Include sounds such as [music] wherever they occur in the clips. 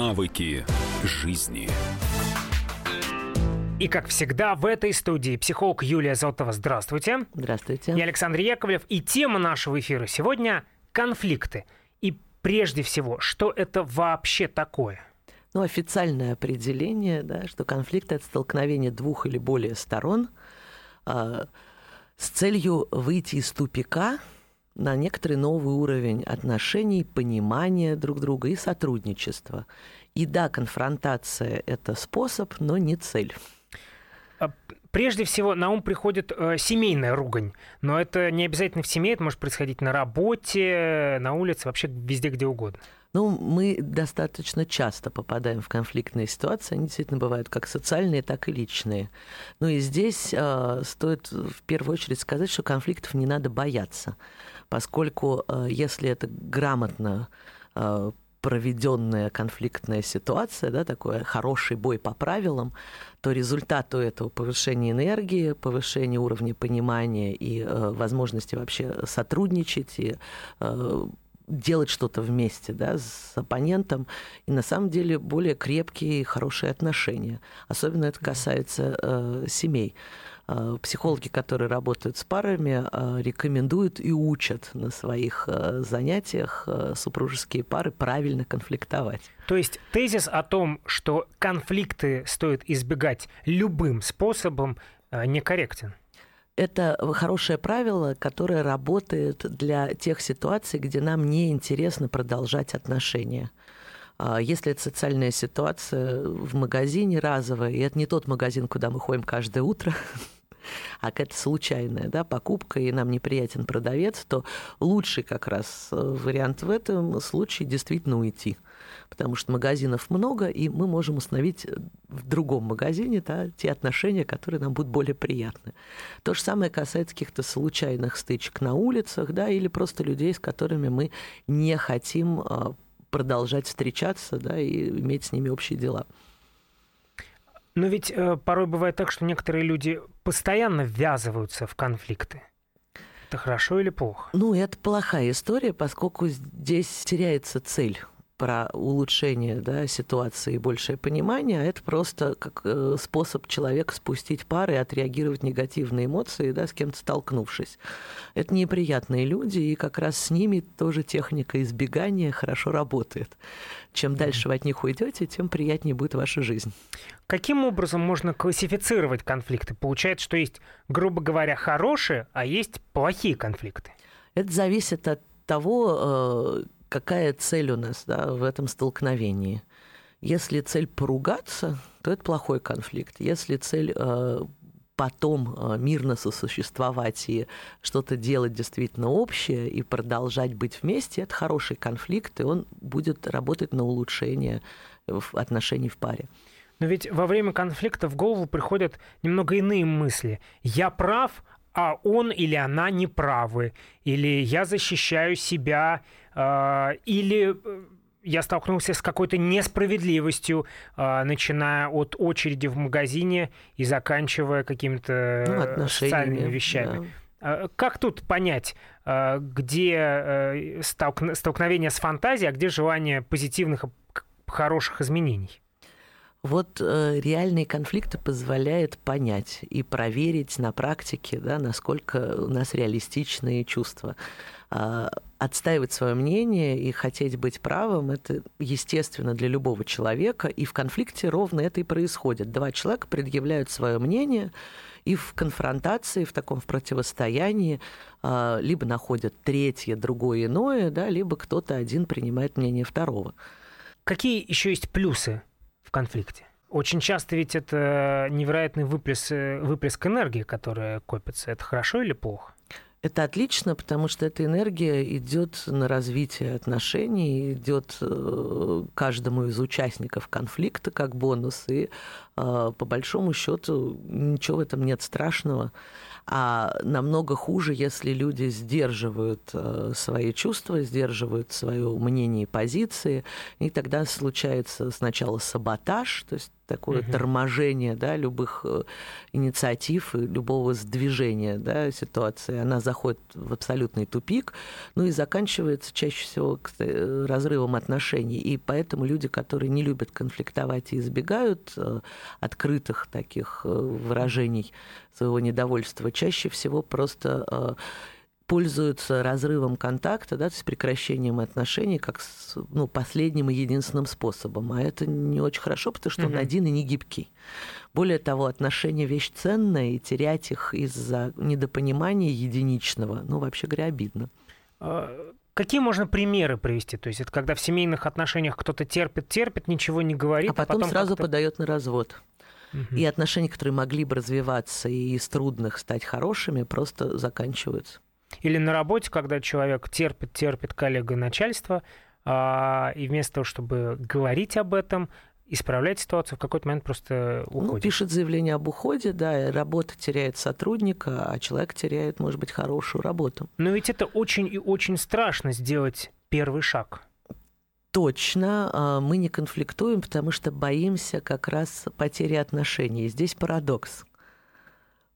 Навыки жизни. И, как всегда, в этой студии психолог Юлия Зотова. Здравствуйте. Здравствуйте. Я Александр Яковлев. И тема нашего эфира сегодня – конфликты. И прежде всего, что это вообще такое? Ну, официальное определение, да, что конфликт – это столкновение двух или более сторон э, с целью выйти из тупика на некоторый новый уровень отношений, понимания друг друга и сотрудничества. И да, конфронтация – это способ, но не цель. А, прежде всего на ум приходит э, семейная ругань, но это не обязательно в семье, это может происходить на работе, на улице, вообще везде, где угодно. Ну, мы достаточно часто попадаем в конфликтные ситуации, они действительно бывают как социальные, так и личные. Ну и здесь э, стоит в первую очередь сказать, что конфликтов не надо бояться, поскольку э, если это грамотно э, проведенная конфликтная ситуация, да, такой хороший бой по правилам, то результат у этого повышение энергии, повышение уровня понимания и э, возможности вообще сотрудничать и э, делать что-то вместе да, с оппонентом, и на самом деле более крепкие и хорошие отношения. Особенно это касается э, семей. Э, психологи, которые работают с парами, э, рекомендуют и учат на своих э, занятиях супружеские пары правильно конфликтовать. То есть тезис о том, что конфликты стоит избегать любым способом, некорректен. Это хорошее правило, которое работает для тех ситуаций, где нам не интересно продолжать отношения. Если это социальная ситуация в магазине разовая, и это не тот магазин, куда мы ходим каждое утро, [laughs] а какая-то случайная да, покупка, и нам неприятен продавец, то лучший как раз э, вариант в этом случае действительно уйти. Потому что магазинов много, и мы можем установить в другом магазине да, те отношения, которые нам будут более приятны. То же самое касается каких-то случайных стычек на улицах, да, или просто людей, с которыми мы не хотим э, продолжать встречаться да, и иметь с ними общие дела. Но ведь э, порой бывает так, что некоторые люди постоянно ввязываются в конфликты. Это хорошо или плохо? Ну, это плохая история, поскольку здесь теряется цель про улучшение да, ситуации и большее понимание, а это просто как э, способ человека спустить пары и отреагировать негативные эмоции, да, с кем-то столкнувшись. Это неприятные люди, и как раз с ними тоже техника избегания хорошо работает. Чем дальше вы от них уйдете, тем приятнее будет ваша жизнь. Каким образом можно классифицировать конфликты? Получается, что есть, грубо говоря, хорошие, а есть плохие конфликты. Это зависит от того, э, какая цель у нас да, в этом столкновении. Если цель поругаться, то это плохой конфликт. Если цель э, потом э, мирно сосуществовать и что-то делать действительно общее и продолжать быть вместе, это хороший конфликт, и он будет работать на улучшение отношений в паре. Но ведь во время конфликта в голову приходят немного иные мысли. Я прав, а он или она не правы, или я защищаю себя, а, или э, я столкнулся с какой-то несправедливостью, а, начиная от очереди в магазине и заканчивая какими-то ну, социальными вещами. Да. А, как тут понять, где э, столкновение с фантазией, а где желание позитивных, хороших изменений? Вот э, реальные конфликты позволяют понять и проверить на практике, да, насколько у нас реалистичные чувства. Э, отстаивать свое мнение и хотеть быть правым – это естественно для любого человека, и в конфликте ровно это и происходит. Два человека предъявляют свое мнение, и в конфронтации, в таком в противостоянии э, либо находят третье, другое, иное, да, либо кто-то один принимает мнение второго. Какие еще есть плюсы в конфликте. Очень часто ведь это невероятный выплеск, выплеск энергии, которая копится. Это хорошо или плохо? Это отлично, потому что эта энергия идет на развитие отношений, идет э, каждому из участников конфликта как бонус. И э, по большому счету ничего в этом нет страшного. А намного хуже, если люди сдерживают э, свои чувства, сдерживают свое мнение и позиции, и тогда случается сначала саботаж, то есть такое угу. торможение да, любых э, инициатив и любого сдвижения да, ситуации. Она заходит в абсолютный тупик, ну и заканчивается чаще всего э, разрывом отношений. И поэтому люди, которые не любят конфликтовать и избегают э, открытых таких выражений своего недовольства, чаще всего просто пользуются разрывом контакта, да, то есть прекращением отношений как с, ну, последним и единственным способом. А это не очень хорошо, потому что mm-hmm. он один и не гибкий. Более того, отношения вещь ценная, и терять их из-за недопонимания единичного, ну, вообще говоря, обидно. А, какие можно примеры привести? То есть это когда в семейных отношениях кто-то терпит, терпит, ничего не говорит, а потом, а потом сразу подает на развод. Угу. И отношения, которые могли бы развиваться и из трудных стать хорошими, просто заканчиваются. Или на работе, когда человек терпит, терпит коллега начальства, а, и вместо того, чтобы говорить об этом, исправлять ситуацию, в какой-то момент просто ну, уходит. Ну, пишет заявление об уходе, да, и работа теряет сотрудника, а человек теряет, может быть, хорошую работу. Но ведь это очень и очень страшно сделать первый шаг. Точно, а, мы не конфликтуем, потому что боимся как раз потери отношений. Здесь парадокс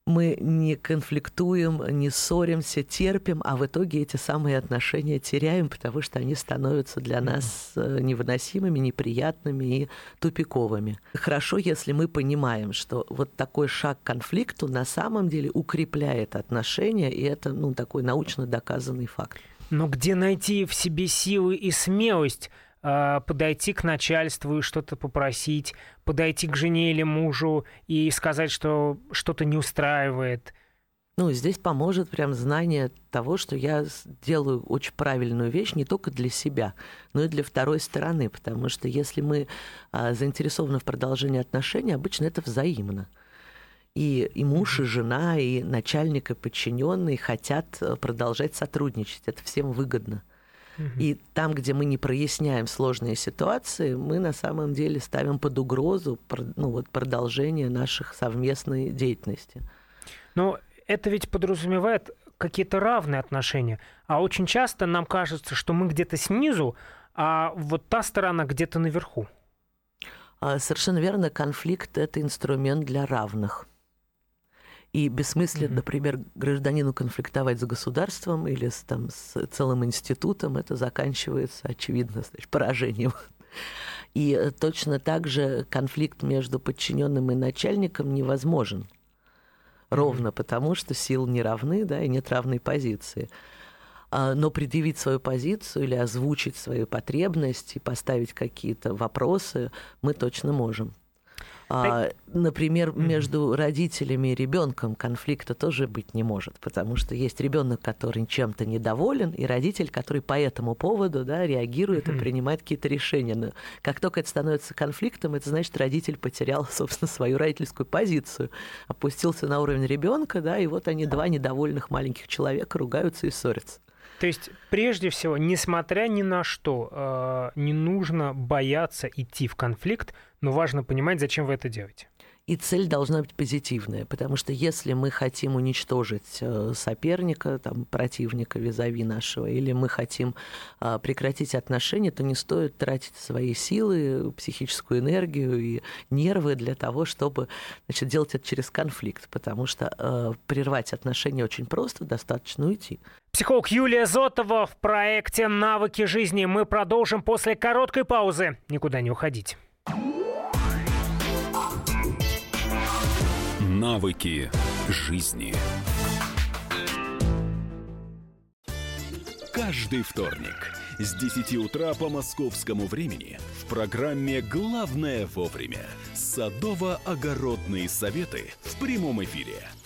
мы не конфликтуем, не ссоримся, терпим, а в итоге эти самые отношения теряем, потому что они становятся для нас э, невыносимыми, неприятными и тупиковыми. Хорошо, если мы понимаем, что вот такой шаг к конфликту на самом деле укрепляет отношения, и это ну, такой научно доказанный факт. Но где найти в себе силы и смелость а, подойти к начальству и что-то попросить, подойти к жене или мужу и сказать, что что-то не устраивает. Ну, здесь поможет прям знание того, что я делаю очень правильную вещь не только для себя, но и для второй стороны, потому что если мы а, заинтересованы в продолжении отношений, обычно это взаимно. И, и муж, и жена, и начальник, и подчиненный хотят э, продолжать сотрудничать. Это всем выгодно. И там, где мы не проясняем сложные ситуации, мы на самом деле ставим под угрозу ну, вот, продолжение наших совместной деятельности. Но это ведь подразумевает какие-то равные отношения. А очень часто нам кажется, что мы где-то снизу, а вот та сторона где-то наверху. А, совершенно верно, конфликт это инструмент для равных. И бессмысленно, mm-hmm. например, гражданину конфликтовать с государством или с, там, с целым институтом, это заканчивается, очевидно, значит, поражением. И э, точно так же конфликт между подчиненным и начальником невозможен. Ровно mm-hmm. потому, что сил не равны, да, и нет равной позиции. А, но предъявить свою позицию или озвучить свою потребность и поставить какие-то вопросы мы точно можем. А, например, между родителями и ребенком конфликта тоже быть не может, потому что есть ребенок, который чем-то недоволен, и родитель, который по этому поводу да, реагирует и принимает какие-то решения. Но как только это становится конфликтом, это значит, родитель потерял, [laughs] собственно, свою родительскую позицию, опустился на уровень ребенка, да, и вот они два недовольных маленьких человека ругаются и ссорятся. То есть, прежде всего, несмотря ни на что, э, не нужно бояться идти в конфликт, но важно понимать, зачем вы это делаете. И цель должна быть позитивная, потому что если мы хотим уничтожить э, соперника, там, противника визави нашего, или мы хотим а, прекратить отношения, то не стоит тратить свои силы, психическую энергию и нервы для того, чтобы значит, делать это через конфликт, потому что э, прервать отношения очень просто, достаточно уйти. Психолог Юлия Зотова в проекте «Навыки жизни». Мы продолжим после короткой паузы. Никуда не уходить. Навыки жизни. Каждый вторник с 10 утра по московскому времени в программе «Главное вовремя» садово-огородные советы в прямом эфире –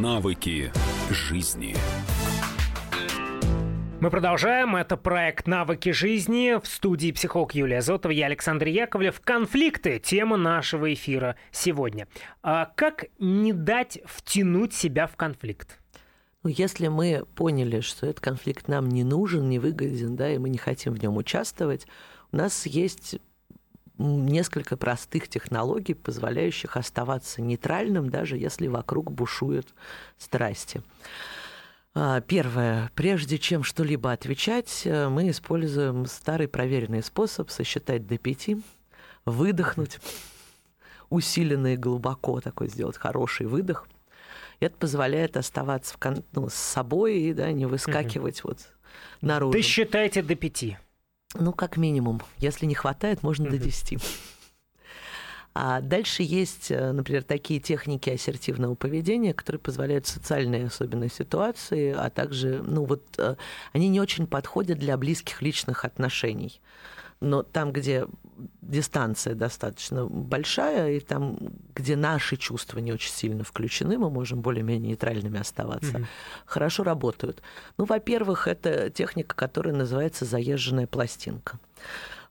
Навыки жизни. Мы продолжаем. Это проект «Навыки жизни». В студии психолог Юлия Зотова, я Александр Яковлев. Конфликты – тема нашего эфира сегодня. А как не дать втянуть себя в конфликт? Ну, если мы поняли, что этот конфликт нам не нужен, не выгоден, да, и мы не хотим в нем участвовать, у нас есть несколько простых технологий, позволяющих оставаться нейтральным, даже если вокруг бушуют страсти. А, первое. Прежде чем что-либо отвечать, э, мы используем старый проверенный способ сосчитать до пяти, выдохнуть, усиленно и глубоко такой сделать хороший выдох. Это позволяет оставаться в кон- ну, с собой и да, не выскакивать угу. вот наружу. Ты считаете до пяти? Ну, как минимум. Если не хватает, можно угу. до десяти. А дальше есть, э, например, такие техники ассертивного поведения, которые позволяют социальные особенные ситуации, а также, ну вот, э, они не очень подходят для близких личных отношений. Но там, где дистанция достаточно большая, и там, где наши чувства не очень сильно включены, мы можем более-менее нейтральными оставаться, mm хорошо работают. Ну, во-первых, это техника, которая называется заезженная пластинка.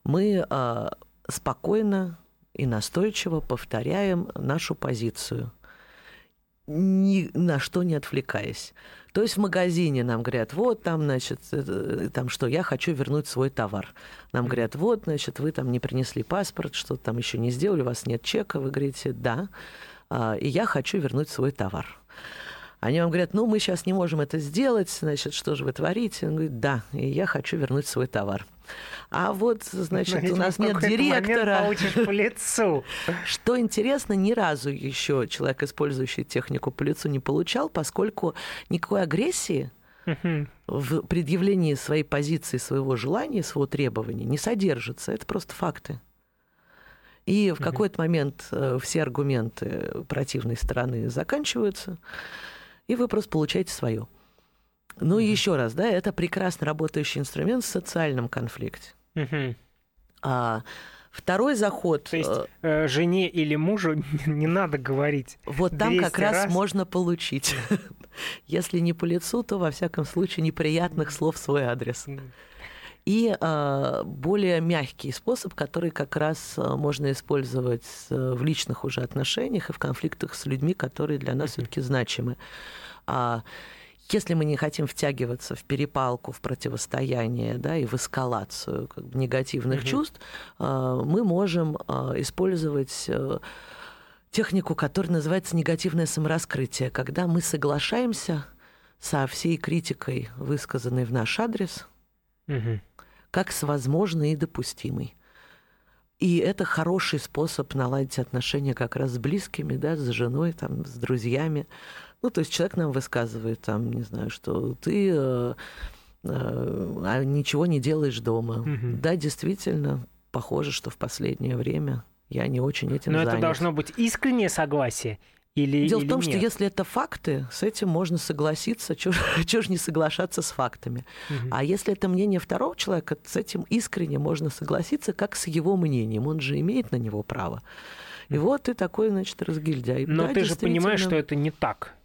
Мы э, спокойно и настойчиво повторяем нашу позицию, ни на что не отвлекаясь. То есть в магазине нам говорят, вот там, значит, э, там что, я хочу вернуть свой товар. Нам говорят, вот, значит, вы там не принесли паспорт, что там еще не сделали, у вас нет чека. Вы говорите, да, а, и я хочу вернуть свой товар. Они вам говорят, ну, мы сейчас не можем это сделать, значит, что же вы творите? Он говорит, да, и я хочу вернуть свой товар. А вот, значит, у нас нет директора. получишь по лицу. [laughs] Что интересно, ни разу еще человек, использующий технику по лицу, не получал, поскольку никакой агрессии в предъявлении своей позиции, своего желания, своего требования не содержится. Это просто факты. И в какой-то момент э, все аргументы противной стороны заканчиваются и вы просто получаете свое. Ну и еще раз, да, это прекрасно работающий инструмент в социальном конфликте. А второй заход. То есть э, жене или мужу [laughs] не надо говорить. Вот там как раз, раз можно получить. [laughs] Если не по лицу, то во всяком случае неприятных слов в свой адрес. И э, более мягкий способ, который как раз э, можно использовать э, в личных уже отношениях и в конфликтах с людьми, которые для нас все-таки значимы. А если мы не хотим втягиваться в перепалку, в противостояние, да, и в эскалацию как бы, негативных mm-hmm. чувств, э, мы можем э, использовать э, технику, которая называется негативное самораскрытие, когда мы соглашаемся со всей критикой, высказанной в наш адрес, угу как с возможной и допустимой. И это хороший способ наладить отношения как раз с близкими, да, с женой, там, с друзьями. Ну, то есть человек нам высказывает, там, не знаю, что ты э, э, ничего не делаешь дома. Угу. Да, действительно, похоже, что в последнее время я не очень этим Но занят. это должно быть искреннее согласие или, Дело или в том, нет? что если это факты, с этим можно согласиться, чего же [laughs] не соглашаться с фактами. Угу. А если это мнение второго человека, с этим искренне можно согласиться, как с его мнением. Он же имеет на него право. И вот ты такой, значит, разгильдяй. Но да, ты же понимаешь, что это не так.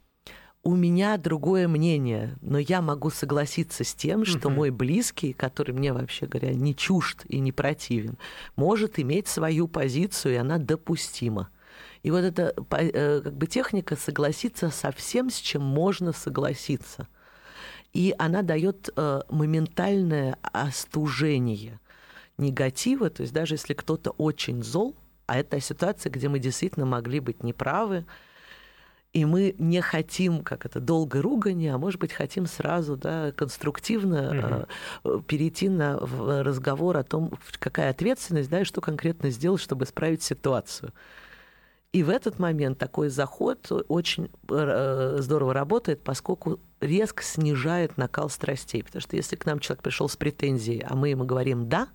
У меня другое мнение, но я могу согласиться с тем, что угу. мой близкий, который мне, вообще говоря, не чужд и не противен, может иметь свою позицию, и она допустима. И вот эта э, как бы техника согласиться со всем, с чем можно согласиться. И она дает э, моментальное остужение негатива, то есть даже если кто-то очень зол, а это ситуация, где мы действительно могли быть неправы, и мы не хотим, как это, долго ругани, а может быть, хотим сразу, да, конструктивно угу. перейти на разговор о том, какая ответственность, да, и что конкретно сделать, чтобы исправить ситуацию. И в этот момент такой заход очень э, здорово работает, поскольку резко снижает накал страстей. Потому что если к нам человек пришел с претензией, а мы ему говорим «да»,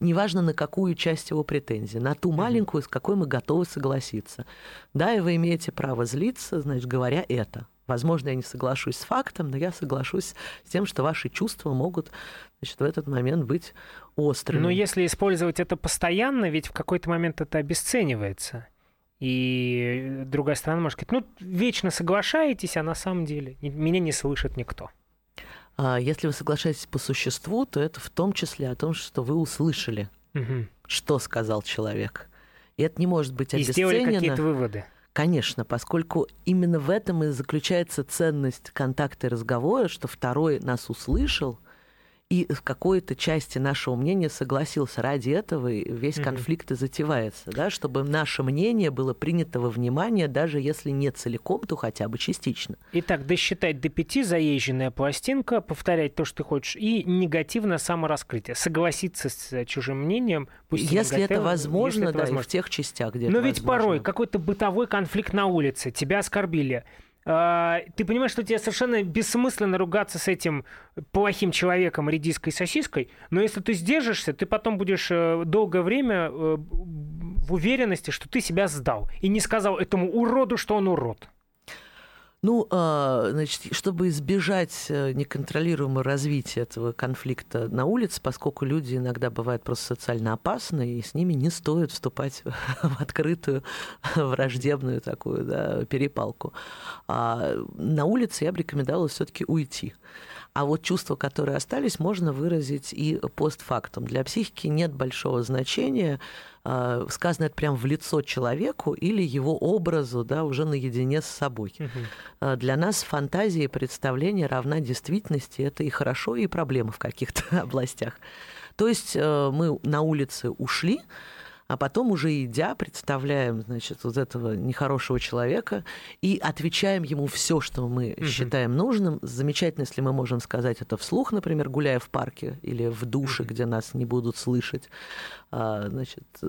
неважно на какую часть его претензии, на ту маленькую, с какой мы готовы согласиться. Да, и вы имеете право злиться, значит, говоря это. Возможно, я не соглашусь с фактом, но я соглашусь с тем, что ваши чувства могут значит, в этот момент быть острыми. Но если использовать это постоянно, ведь в какой-то момент это обесценивается. И другая сторона может сказать, ну, вечно соглашаетесь, а на самом деле меня не слышит никто. А если вы соглашаетесь по существу, то это в том числе о том, что вы услышали, Мгм. что сказал человек. И это не может быть И сделали обесценено. какие-то выводы. Конечно, поскольку именно в этом и заключается ценность контакта и разговора, что второй нас услышал и в какой-то части нашего мнения согласился. Ради этого и весь Мгм. конфликт и затевается, да, чтобы наше мнение было принято во внимание, даже если не целиком, то хотя бы частично. Итак, досчитать до пяти, заезженная пластинка, повторять то, что ты хочешь, и негативное самораскрытие. Согласиться с э, чужим мнением, пусть и если это возможно, если это да, и возможно. в тех частях, где Но ведь возможно. порой какой-то бытовой конфликт на улице, тебя оскорбили. А, Ты понимаешь, что тебе совершенно бессмысленно ругаться с этим плохим человеком редиской сосиской, но если ты сдержишься, ты потом будешь э, долгое время э, в уверенности, что ты себя сдал и не сказал этому уроду, что он урод. Ну, а, значит, чтобы избежать э, неконтролируемого развития этого конфликта на улице, поскольку люди иногда бывают просто социально опасны, и с ними не стоит вступать [laughs] в открытую враждебную такую да, перепалку. А на улице я бы рекомендовала все-таки уйти. А вот чувства, которые остались, можно выразить и постфактум. Для психики нет большого значения, а, сказано это прям в лицо человеку или его образу, да, уже наедине с собой. А, Для нас фантазия и представление равна действительности. Это и хорошо, и проблема в каких-то [laughs] областях. То есть э, мы на улице ушли, а потом уже идя представляем, значит, вот этого нехорошего человека и отвечаем ему все, что мы Мгм. считаем нужным. Замечательно, если мы можем сказать это вслух, например, гуляя в парке или в душе, где нас не будут слышать, а, значит, э,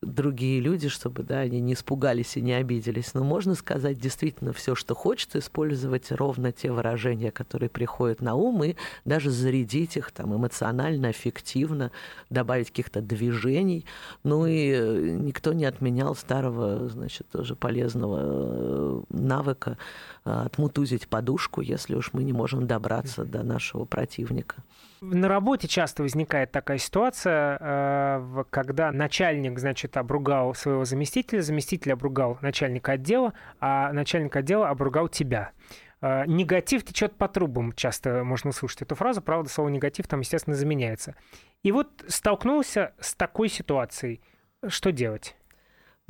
другие люди, чтобы, да, они не испугались и не обиделись. Но можно сказать действительно все, что хочется, использовать ровно те выражения, которые приходят на ум, и даже зарядить их там эмоционально, аффективно, добавить каких-то движений. Ну и э, никто не отменял старого, значит, тоже полезного э, навыка отмутузить подушку, если уж мы не можем добраться до нашего противника. На работе часто возникает такая ситуация, в- когда начальник, значит, обругал своего заместителя, заместитель обругал начальника отдела, а начальник отдела обругал тебя. Э, Негатив течет по трубам. Часто можно слушать эту фразу. Правда, слово негатив там, естественно, заменяется. И вот столкнулся с такой ситуацией. Что делать?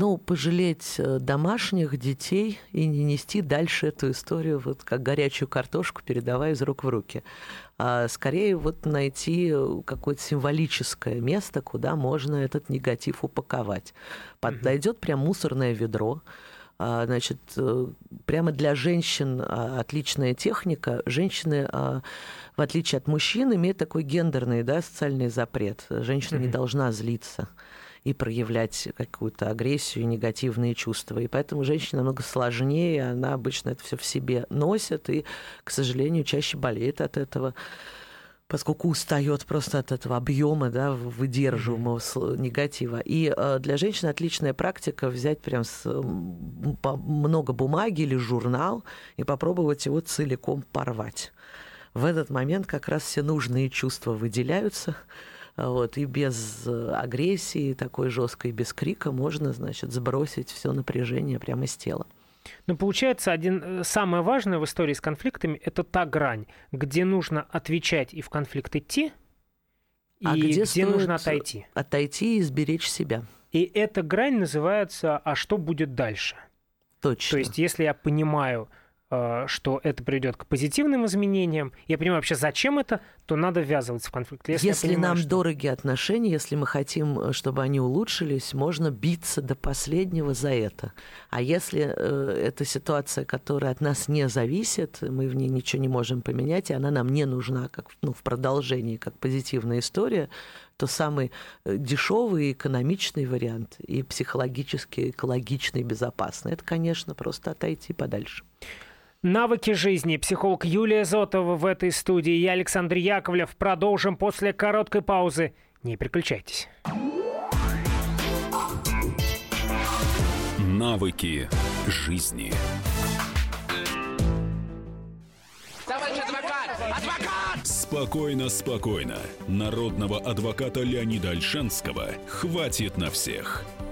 Ну, пожалеть э, домашних детей и не нести дальше эту историю, вот как горячую картошку, передавая из рук в руки. А скорее вот найти э, какое-то символическое место, куда можно этот негатив упаковать. Подойдет прям мусорное ведро, а, Значит, э, прямо для женщин а, отличная техника. Женщины, а, в отличие от мужчин, имеют такой гендерный да, социальный запрет. Женщина не должна злиться и проявлять какую-то агрессию, негативные чувства. И поэтому женщина намного сложнее, она обычно это все в себе носит и, к сожалению, чаще болеет от этого поскольку устает просто от этого объема да, выдерживаемого негатива. И э, для женщин отличная практика взять прям с, много бумаги или журнал и попробовать его целиком порвать. В этот момент как раз все нужные чувства выделяются, вот, и без э, агрессии такой жесткой, без крика можно, значит, сбросить все напряжение прямо с тела. Но получается, один, э, самое важное в истории с конфликтами – это та грань, где нужно отвечать и в конфликт идти, и А где, где нужно отойти. Отойти и сберечь себя. И эта грань называется «А что будет дальше?». Точно. То есть, если я понимаю, что это приведет к позитивным изменениям, я понимаю вообще, зачем это, то надо ввязываться в конфликт. Если, я понимаю, нам что- дороги отношения, если мы хотим, э, чтобы они улучшились, можно биться до последнего за это. А если э, это ситуация, которая от нас не зависит, мы в ней ничего не можем поменять, и она нам не нужна как ну, в продолжении, как позитивная история, то самый дешевый, экономичный вариант и психологически экологичный, безопасный, это, конечно, просто отойти подальше. Навыки жизни. Психолог Юлия Зотова в этой студии. Я Александр Яковлев. Продолжим после короткой паузы. Не переключайтесь. Навыки жизни. Товарищ адвокат! Адвокат! Спокойно, спокойно. Народного адвоката Леонида Альшанского хватит на всех.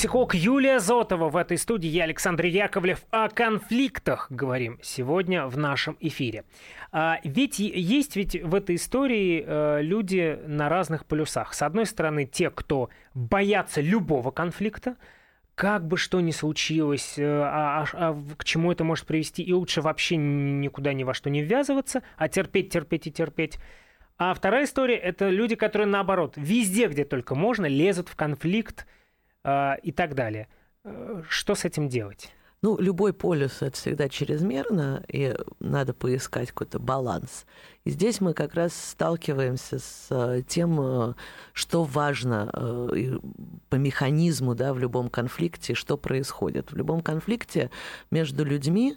Психолог Юлия Зотова в этой студии, я Александр Яковлев. О конфликтах говорим сегодня в нашем эфире. А ведь есть ведь в этой истории э, люди на разных полюсах. С одной стороны, те, кто боятся любого конфликта, как бы что ни случилось, э, а, а, а к чему это может привести, и лучше вообще никуда ни во что не ввязываться, а терпеть, терпеть и терпеть. А вторая история – это люди, которые, наоборот, везде, где только можно, лезут в конфликт и так далее. Э, что с этим делать? Ну, любой полюс это всегда чрезмерно, и надо поискать какой-то баланс. И здесь мы как раз сталкиваемся с э, тем, э, что важно по механизму да, в любом конфликте, что происходит. В любом конфликте между людьми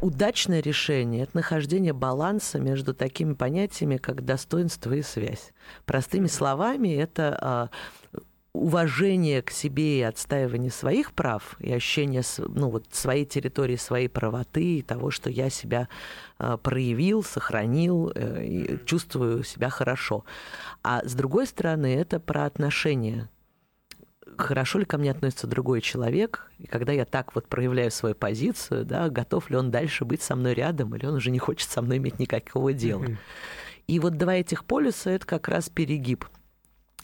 удачное решение – это нахождение баланса между такими понятиями, как достоинство и связь. Простыми словами, это а, уважение к себе и отстаивание своих прав и ощущение ну, вот, своей территории, своей правоты и того, что я себя э, проявил, сохранил э, и чувствую себя хорошо. А с другой стороны, это про отношения хорошо ли ко мне относится другой человек, и когда я так вот проявляю свою позицию, да, готов ли он дальше быть со мной рядом, или он уже не хочет со мной иметь никакого дела. И вот два этих полюса — это как раз перегиб —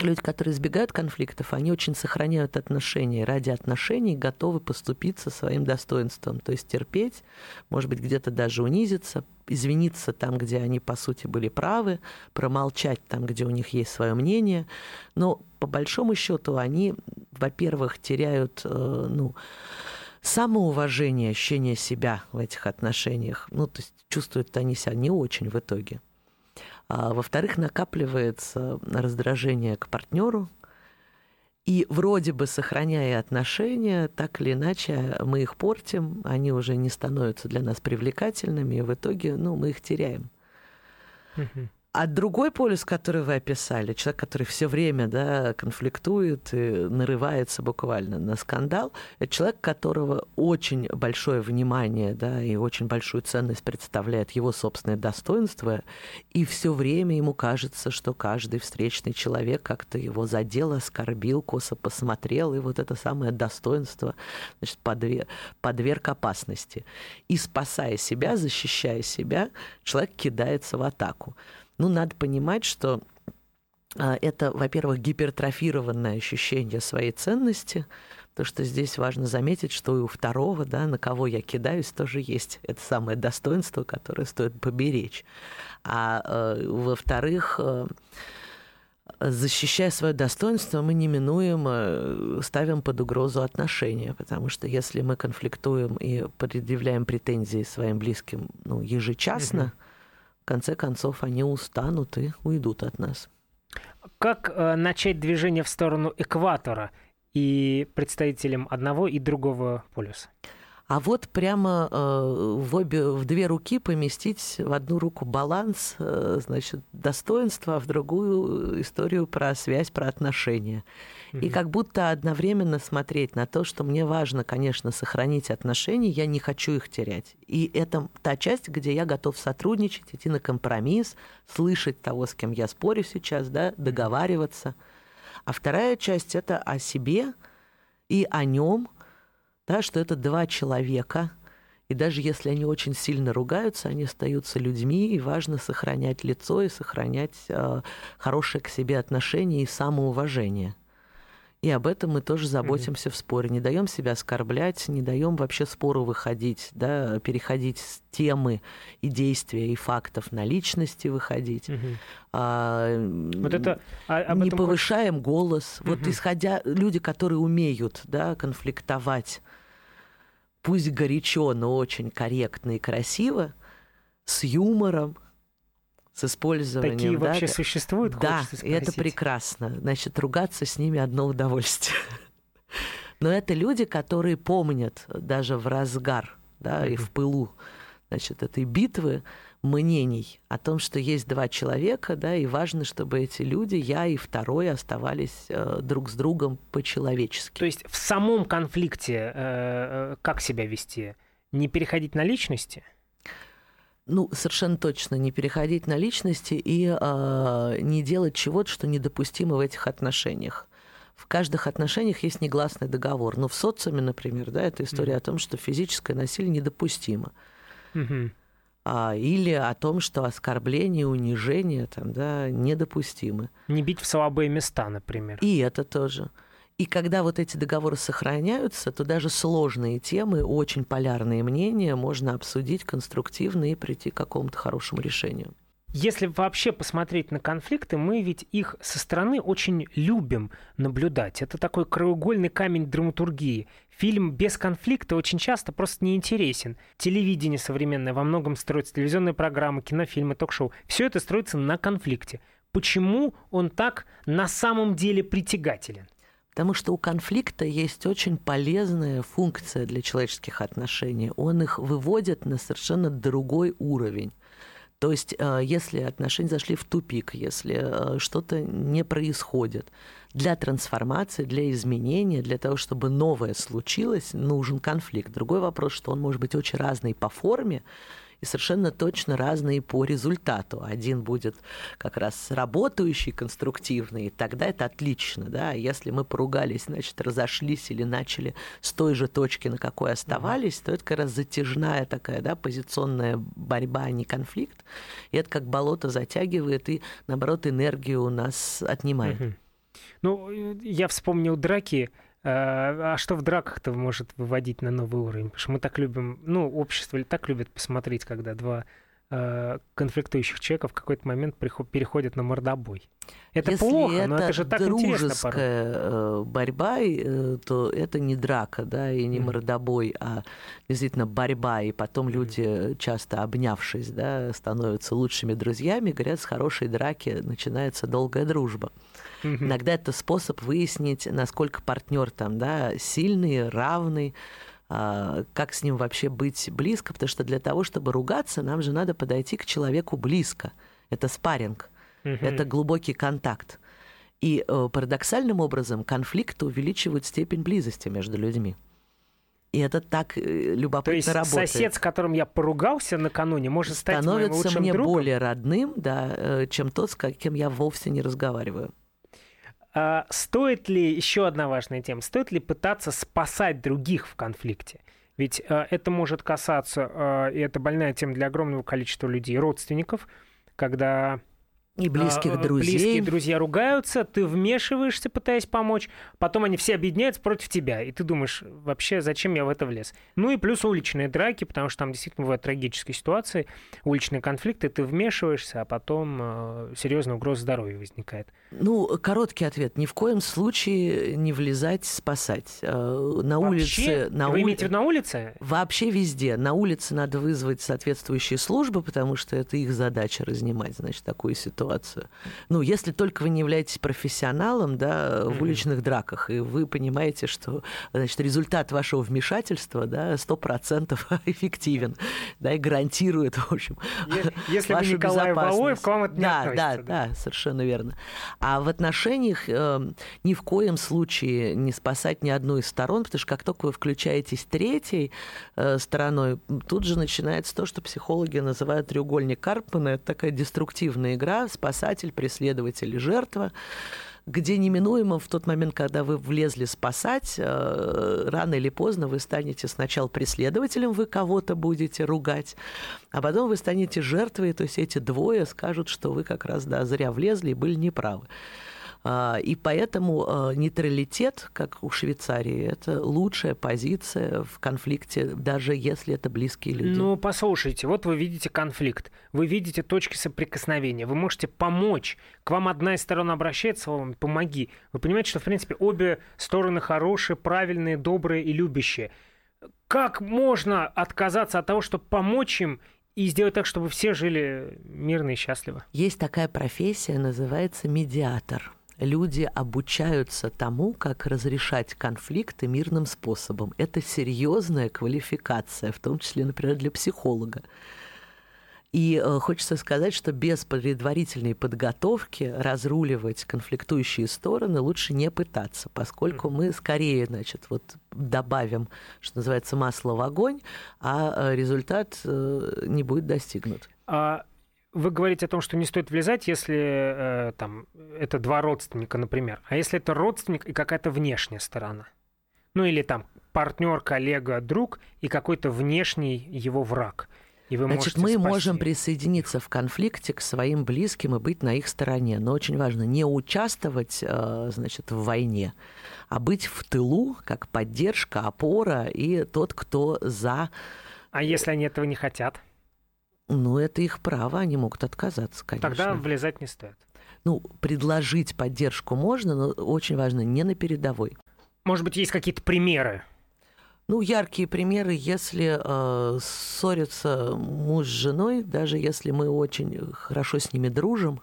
люди, которые избегают конфликтов, они очень сохраняют отношения. Ради отношений готовы поступиться своим достоинством. То есть терпеть, может быть, где-то даже унизиться, извиниться там, где они, по сути, были правы, промолчать там, где у них есть свое мнение. Но по большому счету они, во-первых, теряют, э, ну, самоуважение, ощущение себя в этих отношениях. Ну, то есть чувствуют они себя не очень в итоге. А, во-вторых, накапливается раздражение к партнеру, и вроде бы сохраняя отношения, так или иначе мы их портим, они уже не становятся для нас привлекательными, и в итоге ну, мы их теряем. Uh-huh. А другой полюс, который вы описали, человек, который все время да, конфликтует и нарывается буквально на скандал, это человек, которого очень большое внимание да, и очень большую ценность представляет его собственное достоинство, и все время ему кажется, что каждый встречный человек как-то его задел, оскорбил, косо посмотрел, и вот это самое достоинство значит, подверг, подверг опасности. И спасая себя, защищая себя, человек кидается в атаку. Ну, надо понимать, что а, это, во-первых, гипертрофированное ощущение своей ценности, то что здесь важно заметить, что и у второго, да, на кого я кидаюсь, тоже есть это самое достоинство, которое стоит поберечь. А э, во-вторых, э, защищая свое достоинство, мы неминуемо ставим под угрозу отношения, потому что если мы конфликтуем и предъявляем претензии своим близким ну, ежечасно, mm-hmm конце концов они устанут и уйдут от нас. Как э, начать движение в сторону экватора и представителям одного и другого полюса? А вот прямо э, в обе, в две руки поместить в одну руку баланс, э, значит, достоинства, а в другую историю про связь, про отношения. И как будто одновременно смотреть на то, что мне важно, конечно, сохранить отношения, я не хочу их терять. И это та часть, где я готов сотрудничать, идти на компромисс, слышать того, с кем я спорю сейчас, да, договариваться. А вторая часть это о себе и о нем – да, что это два человека, и даже если они очень сильно ругаются, они остаются людьми, и важно сохранять лицо и сохранять э, хорошее к себе отношение и самоуважение. И об этом мы тоже заботимся mm-hmm. в споре. Не даем себя оскорблять, не даем вообще спору выходить, да, переходить с темы и действия и фактов на личности выходить. Mm-hmm. А, вот это, а, не повышаем хочешь... голос. Mm-hmm. Вот исходя люди, которые умеют да, конфликтовать пусть горячо, но очень корректно и красиво, с юмором, с использованием. Такие да, вообще существуют? Да, и это прекрасно. Значит, ругаться с ними одно удовольствие. [laughs] Но это люди, которые помнят даже в разгар да, и в пылу значит, этой битвы, мнений о том, что есть два человека, да, и важно, чтобы эти люди, я и второй, оставались э, друг с другом по-человечески. То есть в самом конфликте э, э как себя вести? Не переходить на личности? Ну, совершенно точно, не переходить на личности и э, не делать чего-то, что недопустимо в этих отношениях. В каждых отношениях есть негласный договор. Но в социуме, например, да, это история mm. о том, что физическое насилие недопустимо. Mm-hmm а, или о том, что оскорбление, унижение там, да, недопустимы. Не бить в слабые места, например. И это тоже. И когда вот эти договоры сохраняются, то даже сложные темы, очень полярные мнения можно обсудить конструктивно и прийти к какому-то хорошему решению. Если вообще посмотреть на конфликты, мы ведь их со стороны очень любим наблюдать. Это такой краеугольный камень драматургии. Фильм без конфликта очень часто просто неинтересен. Телевидение современное во многом строится, телевизионные программы, кинофильмы, ток-шоу. Все это строится на конфликте. Почему он так на самом деле притягателен? Потому что у конфликта есть очень полезная функция для человеческих отношений. Он их выводит на совершенно другой уровень. То есть, э, если отношения зашли в тупик, если э, что-то не происходит, для трансформации, для изменения, для того, чтобы новое случилось, нужен конфликт. Другой вопрос, что он может быть очень разный по форме, и совершенно точно разные по результату. Один будет как раз работающий, конструктивный, и тогда это отлично. Да? Если мы поругались, значит, разошлись или начали с той же точки, на какой оставались, то это как раз затяжная такая да, позиционная борьба, а не конфликт. И это как болото затягивает и, наоборот, энергию у нас отнимает. Ну, я вспомнил драки а, а что в драках-то может выводить на новый уровень? Потому что мы так любим, ну, общество так любит посмотреть, когда два конфликтующих человека в какой-то момент переходят на мордобой. Это Если плохо, это но это же так интересно порой. Э, борьба, э, то это не драка, да, и не mm. мордобой, а действительно борьба, и потом люди, часто обнявшись, да, становятся лучшими друзьями, говорят, с хорошей драки начинается долгая дружба. Mm-hmm. Иногда это способ выяснить, насколько партнер там, да, сильный, равный, как с ним вообще быть близко, потому что для того, чтобы ругаться, нам же надо подойти к человеку близко. Это спарринг, mm-hmm. это глубокий контакт. И э, парадоксальным образом конфликты увеличивают степень близости между людьми. И это так э, любопытно То есть работает. сосед, с которым я поругался накануне, может стать Становится моим лучшим мне другом? более родным, да, э, чем тот, с кем я вовсе не разговариваю. А стоит ли, еще одна важная тема, стоит ли пытаться спасать других в конфликте? Ведь а, это может касаться, а, и это больная тема для огромного количества людей, родственников, когда и близких а, друзей. Близкие друзья ругаются, ты вмешиваешься, пытаясь помочь, потом они все объединяются против тебя, и ты думаешь, вообще, зачем я в это влез? Ну и плюс уличные драки, потому что там действительно бывают трагические ситуации, уличные конфликты, ты вмешиваешься, а потом э, серьезная угроза здоровью возникает. Ну, короткий ответ. Ни в коем случае не влезать спасать. Э, на Вообще? улице... На Вы ули... имеете в виду на улице? Вообще везде. На улице надо вызвать соответствующие службы, потому что это их задача разнимать, значит, такую ситуацию. Ну, если только вы не являетесь профессионалом, да, в уличных драках, и вы понимаете, что, значит, результат вашего вмешательства, да, сто процентов [laughs] эффективен, да, и гарантирует, в общем, Если вашу вы Николай Валуев, к вам это не да, относится. Да, да, да, совершенно верно. А в отношениях э, ни в коем случае не спасать ни одну из сторон, потому что как только вы включаетесь третьей э, стороной, тут же начинается то, что психологи называют треугольник Карпмана. Это такая деструктивная игра, спасатель, преследователь и жертва где неминуемо в тот момент, когда вы влезли спасать, э, рано или поздно вы станете сначала преследователем, вы кого-то будете ругать, а потом вы станете жертвой, то есть эти двое скажут, что вы как раз да, зря влезли и были неправы. А, и поэтому а, нейтралитет, как у Швейцарии, это лучшая позиция в конфликте, даже если это близкие люди. Ну, послушайте, вот вы видите конфликт, вы видите точки соприкосновения, вы можете помочь. К вам одна из сторон обращается, вам помоги. Вы понимаете, что, в принципе, обе стороны хорошие, правильные, добрые и любящие. Как можно отказаться от того, чтобы помочь им и сделать так, чтобы все жили мирно и счастливо? Есть такая профессия, называется медиатор люди обучаются тому, как разрешать конфликты мирным способом. Это серьезная квалификация, в том числе, например, для психолога. И э, хочется сказать, что без предварительной подготовки разруливать конфликтующие стороны лучше не пытаться, поскольку мы скорее, значит, вот добавим, что называется, масло в огонь, а э, результат э, не будет достигнут. А вы говорите о том, что не стоит влезать, если э, там это два родственника, например. А если это родственник и какая-то внешняя сторона? Ну или там партнер, коллега, друг и какой-то внешний его враг. И вы Значит, мы спасти. можем присоединиться в конфликте к своим близким и быть на их стороне. Но очень важно не участвовать э, значит, в войне, а быть в тылу, как поддержка, опора и тот, кто за... А если они этого не хотят? Ну, это их право, они могут отказаться, конечно. Тогда влезать не стоит. Ну, предложить поддержку можно, но очень важно не на передовой. Может быть, есть какие-то примеры ну, яркие примеры, если э, ссорятся муж с женой, даже если мы очень хорошо с ними дружим,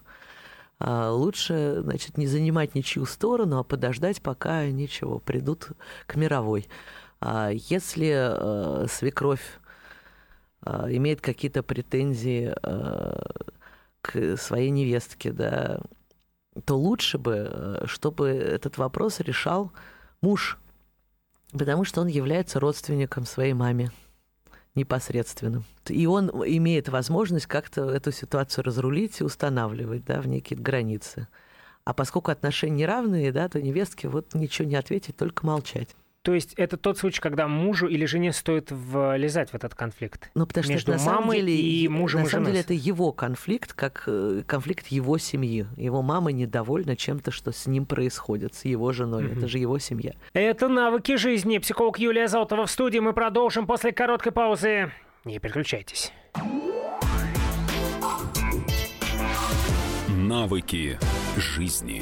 э, лучше, значит, не занимать ничью сторону, а подождать, пока ничего, придут к мировой. А если э, свекровь имеет какие-то претензии э, к своей невестке, да, то лучше бы, э, чтобы этот вопрос решал муж потому что он является родственником своей маме непосредственным. И он имеет возможность как-то эту ситуацию разрулить и устанавливать да, в некие границы. А поскольку отношения неравные, да, то невестке вот ничего не ответить, только молчать. То есть это тот случай, когда мужу или жене стоит влезать в этот конфликт? Ну, потому что между на самом мамой деле, и мужем На и самом женой. деле это его конфликт, как э, конфликт его семьи. Его мама недовольна чем-то, что с ним происходит, с его женой. Мгм. Это же его семья. Это «Навыки жизни». Психолог Юлия Золотова в студии. Мы продолжим после короткой паузы. Не переключайтесь. Навыки жизни.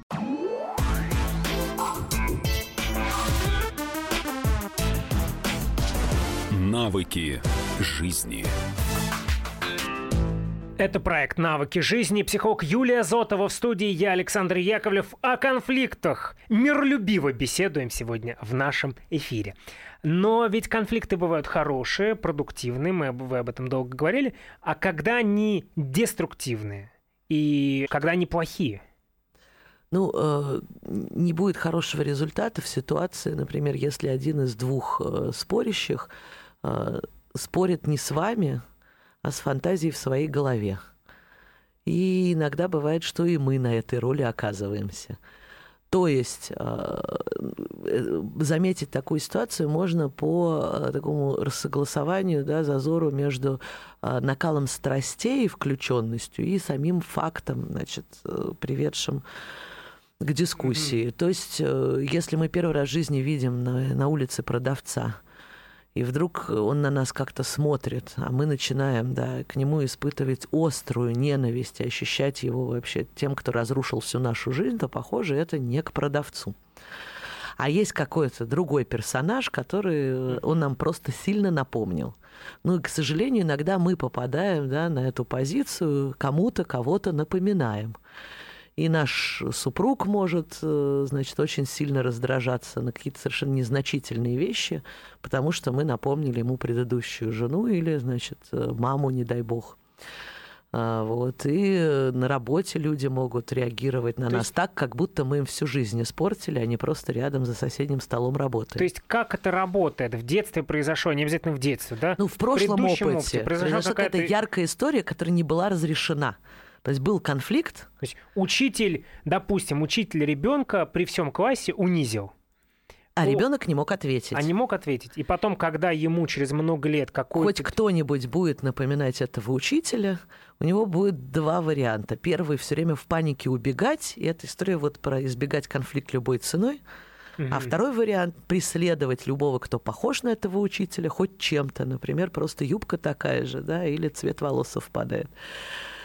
Навыки жизни. Это проект «Навыки жизни». Психолог Юлия Зотова в студии. Я, Александр Яковлев. О конфликтах миролюбиво беседуем сегодня в нашем эфире. Но ведь конфликты бывают хорошие, продуктивные, мы об- вы об этом долго говорили. А когда они деструктивные и когда они плохие? Ну, э, не будет хорошего результата в ситуации, например, если один из двух э, спорящих спорит не с вами, а с фантазией в своей голове. И иногда бывает, что и мы на этой роли оказываемся. То есть э, э, заметить такую ситуацию можно по э, такому рассогласованию, да, зазору между накалом страстей и включенностью и самим фактом, значит, э, приведшим к дискуссии. То есть, э, если мы первый раз в жизни видим на, на улице продавца, и вдруг он на нас как-то смотрит, а мы начинаем да, к нему испытывать острую ненависть ощущать его вообще тем, кто разрушил всю нашу жизнь, то, похоже, это не к продавцу. А есть какой-то другой персонаж, который э, он нам просто сильно напомнил. Ну и, к сожалению, иногда мы попадаем да, на эту позицию, кому-то кого-то напоминаем. И наш супруг может, э, значит, очень сильно раздражаться на какие-то совершенно незначительные вещи, потому что мы напомнили ему предыдущую жену или, значит, э, маму, не дай бог. А, Вот. И э, на работе люди могут реагировать на То нас есть- так, как будто мы им всю жизнь испортили, а не просто рядом за соседним столом работаем. То есть как это работает? В детстве произошло, не обязательно в детстве, да? Ну, в прошлом предыдущем опыте, опыте произошла какая-то- яркая история, которая не была разрешена. То есть был конфликт, То есть учитель, допустим, учитель ребенка при всем классе унизил, а ребенок не мог ответить. а не мог ответить. И потом, когда ему через много лет Хоть какой-то... кто-нибудь будет напоминать этого учителя, у него будет два варианта. Первый все время в панике убегать, и эта история вот про избегать конфликт любой ценой. А второй вариант – преследовать любого, кто похож на этого учителя, хоть чем-то. Например, просто юбка такая же, да, или цвет волос совпадает.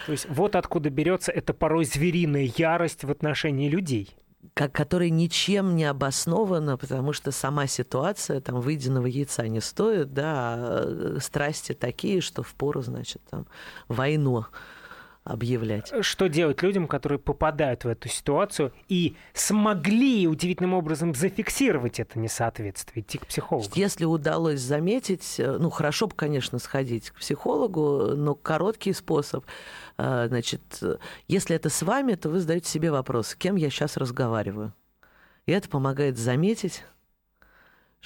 То есть вот откуда берется эта порой звериная ярость в отношении людей как, которая ничем не обоснована, потому что сама ситуация там выеденного яйца не стоит, да, а страсти такие, что впору, значит, там войну объявлять. Что делать людям, которые попадают в эту ситуацию и смогли удивительным образом зафиксировать это несоответствие, идти к психологу? Если удалось заметить, э, ну, хорошо бы, конечно, сходить к психологу, но короткий способ, э, значит, если это с вами, то вы задаете себе вопрос, с кем я сейчас разговариваю. И это помогает заметить,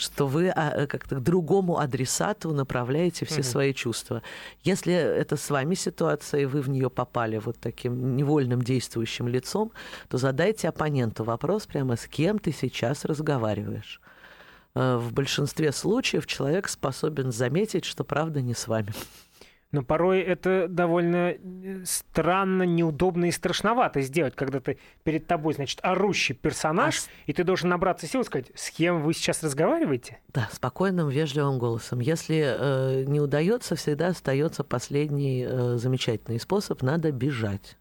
что вы а, э, как-то к другому адресату направляете все угу. свои чувства. Если это с вами ситуация, и вы в нее попали вот таким невольным действующим лицом, то задайте оппоненту вопрос прямо, с кем ты сейчас разговариваешь. Э, в большинстве случаев человек способен заметить, что правда не с вами. Но порой это довольно э, странно, неудобно и страшновато сделать, когда ты перед тобой, значит, орущий персонаж, а... и ты должен набраться сил и сказать, с кем вы сейчас разговариваете? Да, спокойным, вежливым голосом. Если э, не удается, всегда остается последний э, замечательный способ. Надо бежать.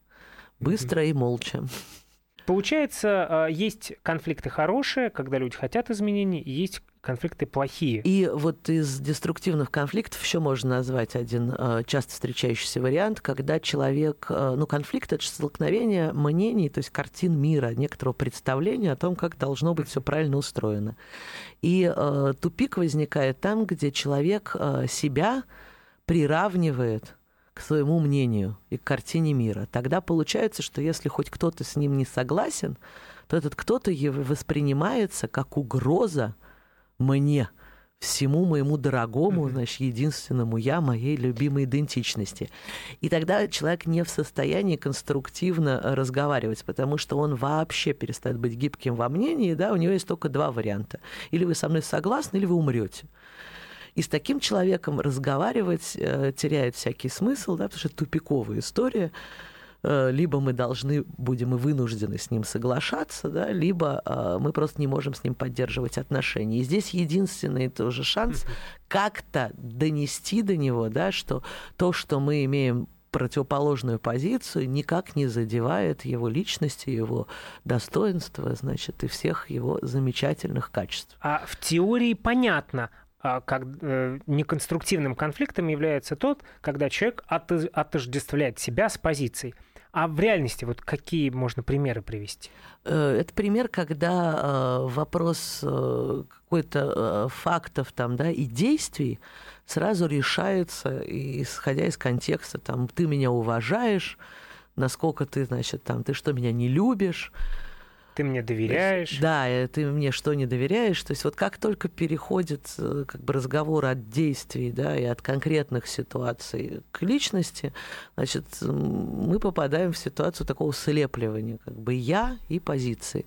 Быстро mm-hmm. и молча. Получается, э, есть конфликты хорошие, когда люди хотят изменений, и есть конфликты плохие. И вот из деструктивных конфликтов еще можно назвать один э, часто встречающийся вариант, когда человек, э, ну, конфликт это столкновение мнений, то есть картин мира, некоторого представления о том, как должно быть все правильно устроено. И э, тупик возникает там, где человек э, себя приравнивает к своему мнению и к картине мира. Тогда получается, что если хоть кто-то с ним не согласен, то этот кто-то воспринимается как угроза мне, всему моему дорогому, mm-hmm. значит, единственному я, моей любимой идентичности. И тогда человек не в состоянии конструктивно разговаривать, потому что он вообще перестает быть гибким во мнении, да, у него есть только два варианта. Или вы со мной согласны, или вы умрете. И с таким человеком разговаривать э, теряет всякий смысл, да, потому что это тупиковая история. Э, либо мы должны будем и вынуждены с ним соглашаться, да, либо э, мы просто не можем с ним поддерживать отношения. И здесь единственный тоже шанс как-то донести до него, да, что то, что мы имеем противоположную позицию, никак не задевает его личности, его достоинства, значит, и всех его замечательных качеств. А в теории понятно, а, как э, неконструктивным конфликтом является тот, когда человек отождествляет себя с позицией. А в реальности вот какие можно примеры привести? Э, это пример, когда э, вопрос э, какой-то фактов там, да, и действий сразу решается, исходя из контекста, там, ты меня уважаешь, насколько ты, значит, там, ты что, меня не любишь, ты мне доверяешь. Есть, да, ты мне что не доверяешь. То есть вот как только переходит э, как бы разговор от действий, да, и от конкретных ситуаций к личности, значит, мы попадаем в ситуацию такого слепливания, как бы я и позиции.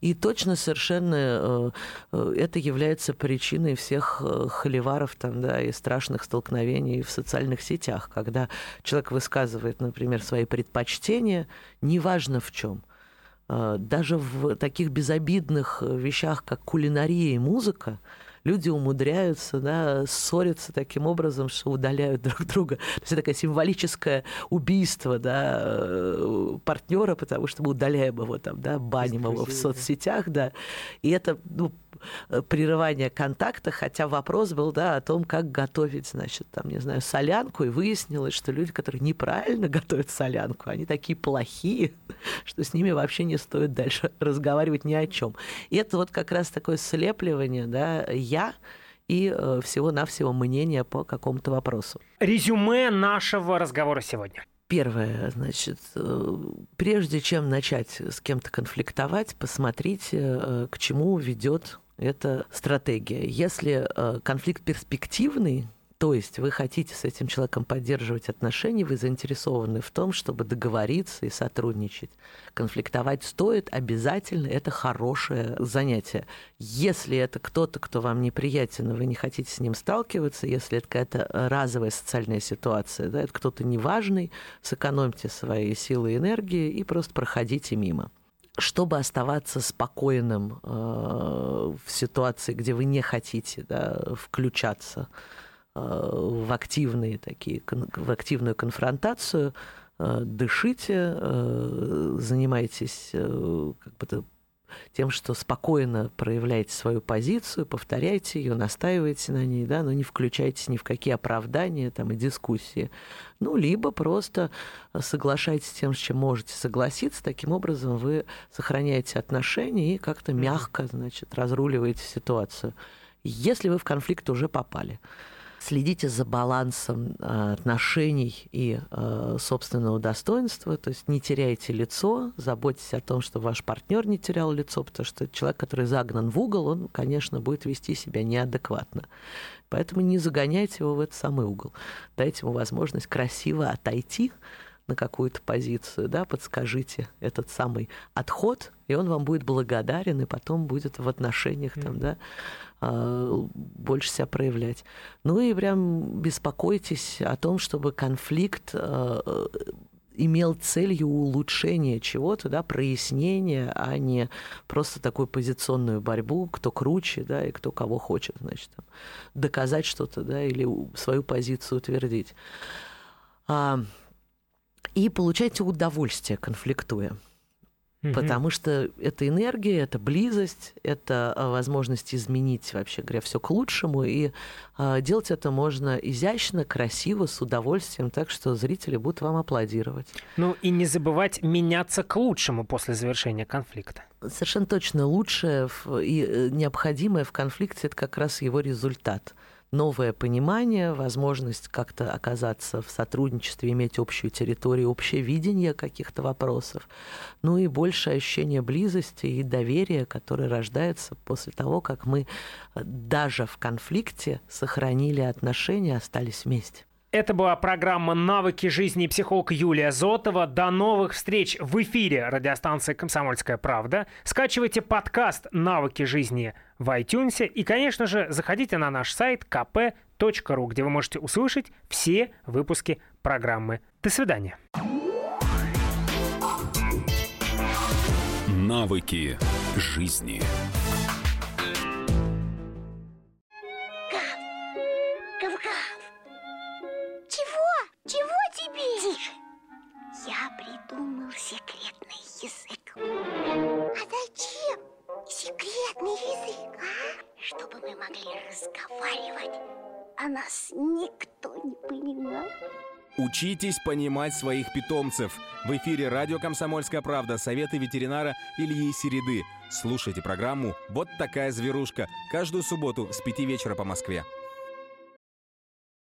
И точно совершенно э, э, это является причиной всех холиваров там, да, и страшных столкновений в социальных сетях, когда человек высказывает, например, свои предпочтения, неважно в чем – Э, даже в таких безобидных э, вещах, как кулинария и музыка, люди умудряются да, ссориться таким образом, что удаляют [laughs] друг друга. То есть это такое символическое убийство да, э, партнера, потому что мы удаляем его там, да, баним его в соцсетях, да. И это ну, Э, прерывания контакта, хотя вопрос был, да, о том, как готовить, значит, там, не знаю, солянку, и выяснилось, что люди, которые неправильно [laughs] готовят солянку, они такие плохие, [laughs] что с ними вообще не стоит дальше [laughs] разговаривать ни о чем. И это вот как раз такое слепливание, да, я и э, всего-навсего мнение по какому-то вопросу. Резюме нашего разговора сегодня. Первое, значит, э, прежде чем начать с кем-то конфликтовать, посмотрите, к чему ведет это стратегия. Если э, конфликт перспективный, то есть вы хотите с этим человеком поддерживать отношения, вы заинтересованы в том, чтобы договориться и сотрудничать. Конфликтовать стоит обязательно, это хорошее занятие. Если это кто-то, кто вам неприятен, вы не хотите с ним сталкиваться, если это какая-то разовая социальная ситуация, да, это кто-то неважный, сэкономьте свои силы и энергии и просто проходите мимо. чтобы оставаться спокойным э, в ситуации, где вы не хотите да, включаться в активные такие, в активную конфронтацию, э, дышите, э, занимайтесь э, как бы тем, что спокойно проявляете свою позицию, повторяйте ее, настаиваете на ней, да, но не включайтесь ни в какие оправдания там, и дискуссии. Ну, либо просто соглашайтесь с тем, с чем можете согласиться. Таким образом вы сохраняете отношения и как-то мягко, значит, разруливаете ситуацию. Если вы в конфликт уже попали следите за балансом э, отношений и э, собственного достоинства, то есть не теряйте лицо, заботьтесь о том, что ваш партнер не терял лицо, потому что человек, который загнан в угол, он, конечно, будет вести себя неадекватно. Поэтому не загоняйте его в этот самый угол. Дайте ему возможность красиво отойти, на какую-то позицию, да, подскажите этот самый отход, и он вам будет благодарен, и потом будет в отношениях там, да, а, больше себя проявлять. Ну и прям беспокойтесь о том, чтобы конфликт а, имел целью улучшения чего-то, да, прояснения, а не просто такую позиционную борьбу, кто круче, да, и кто кого хочет, значит, там, доказать что-то, да, или свою позицию утвердить. А, и получайте удовольствие, конфликтуя. Угу. Потому что это энергия, это близость, это а, возможность изменить, вообще говоря, все к лучшему. И э, делать это можно изящно, красиво, с удовольствием, так что зрители будут вам аплодировать. Ну и не забывать меняться к лучшему после завершения конфликта. Совершенно точно. Лучшее и э, необходимое в конфликте это как раз его результат новое понимание, возможность как-то оказаться в сотрудничестве, иметь общую территорию, общее видение каких-то вопросов, ну и большее ощущение близости и доверия, которое рождается после того, как мы э, даже в конфликте сохранили отношения, остались вместе. Это была программа «Навыки жизни» психолог Юлия Зотова. До новых встреч в эфире радиостанции «Комсомольская правда». Скачивайте подкаст «Навыки жизни» в iTunes. И, конечно же, заходите на наш сайт kp.ru, где вы можете услышать все выпуски программы. До свидания. Навыки жизни. Секретный язык. А зачем секретный язык, а? Чтобы мы могли разговаривать, а нас никто не понимал. Учитесь понимать своих питомцев. В эфире радио «Комсомольская правда» советы ветеринара Ильи Середы. Слушайте программу «Вот такая зверушка» каждую субботу с 5 вечера по Москве.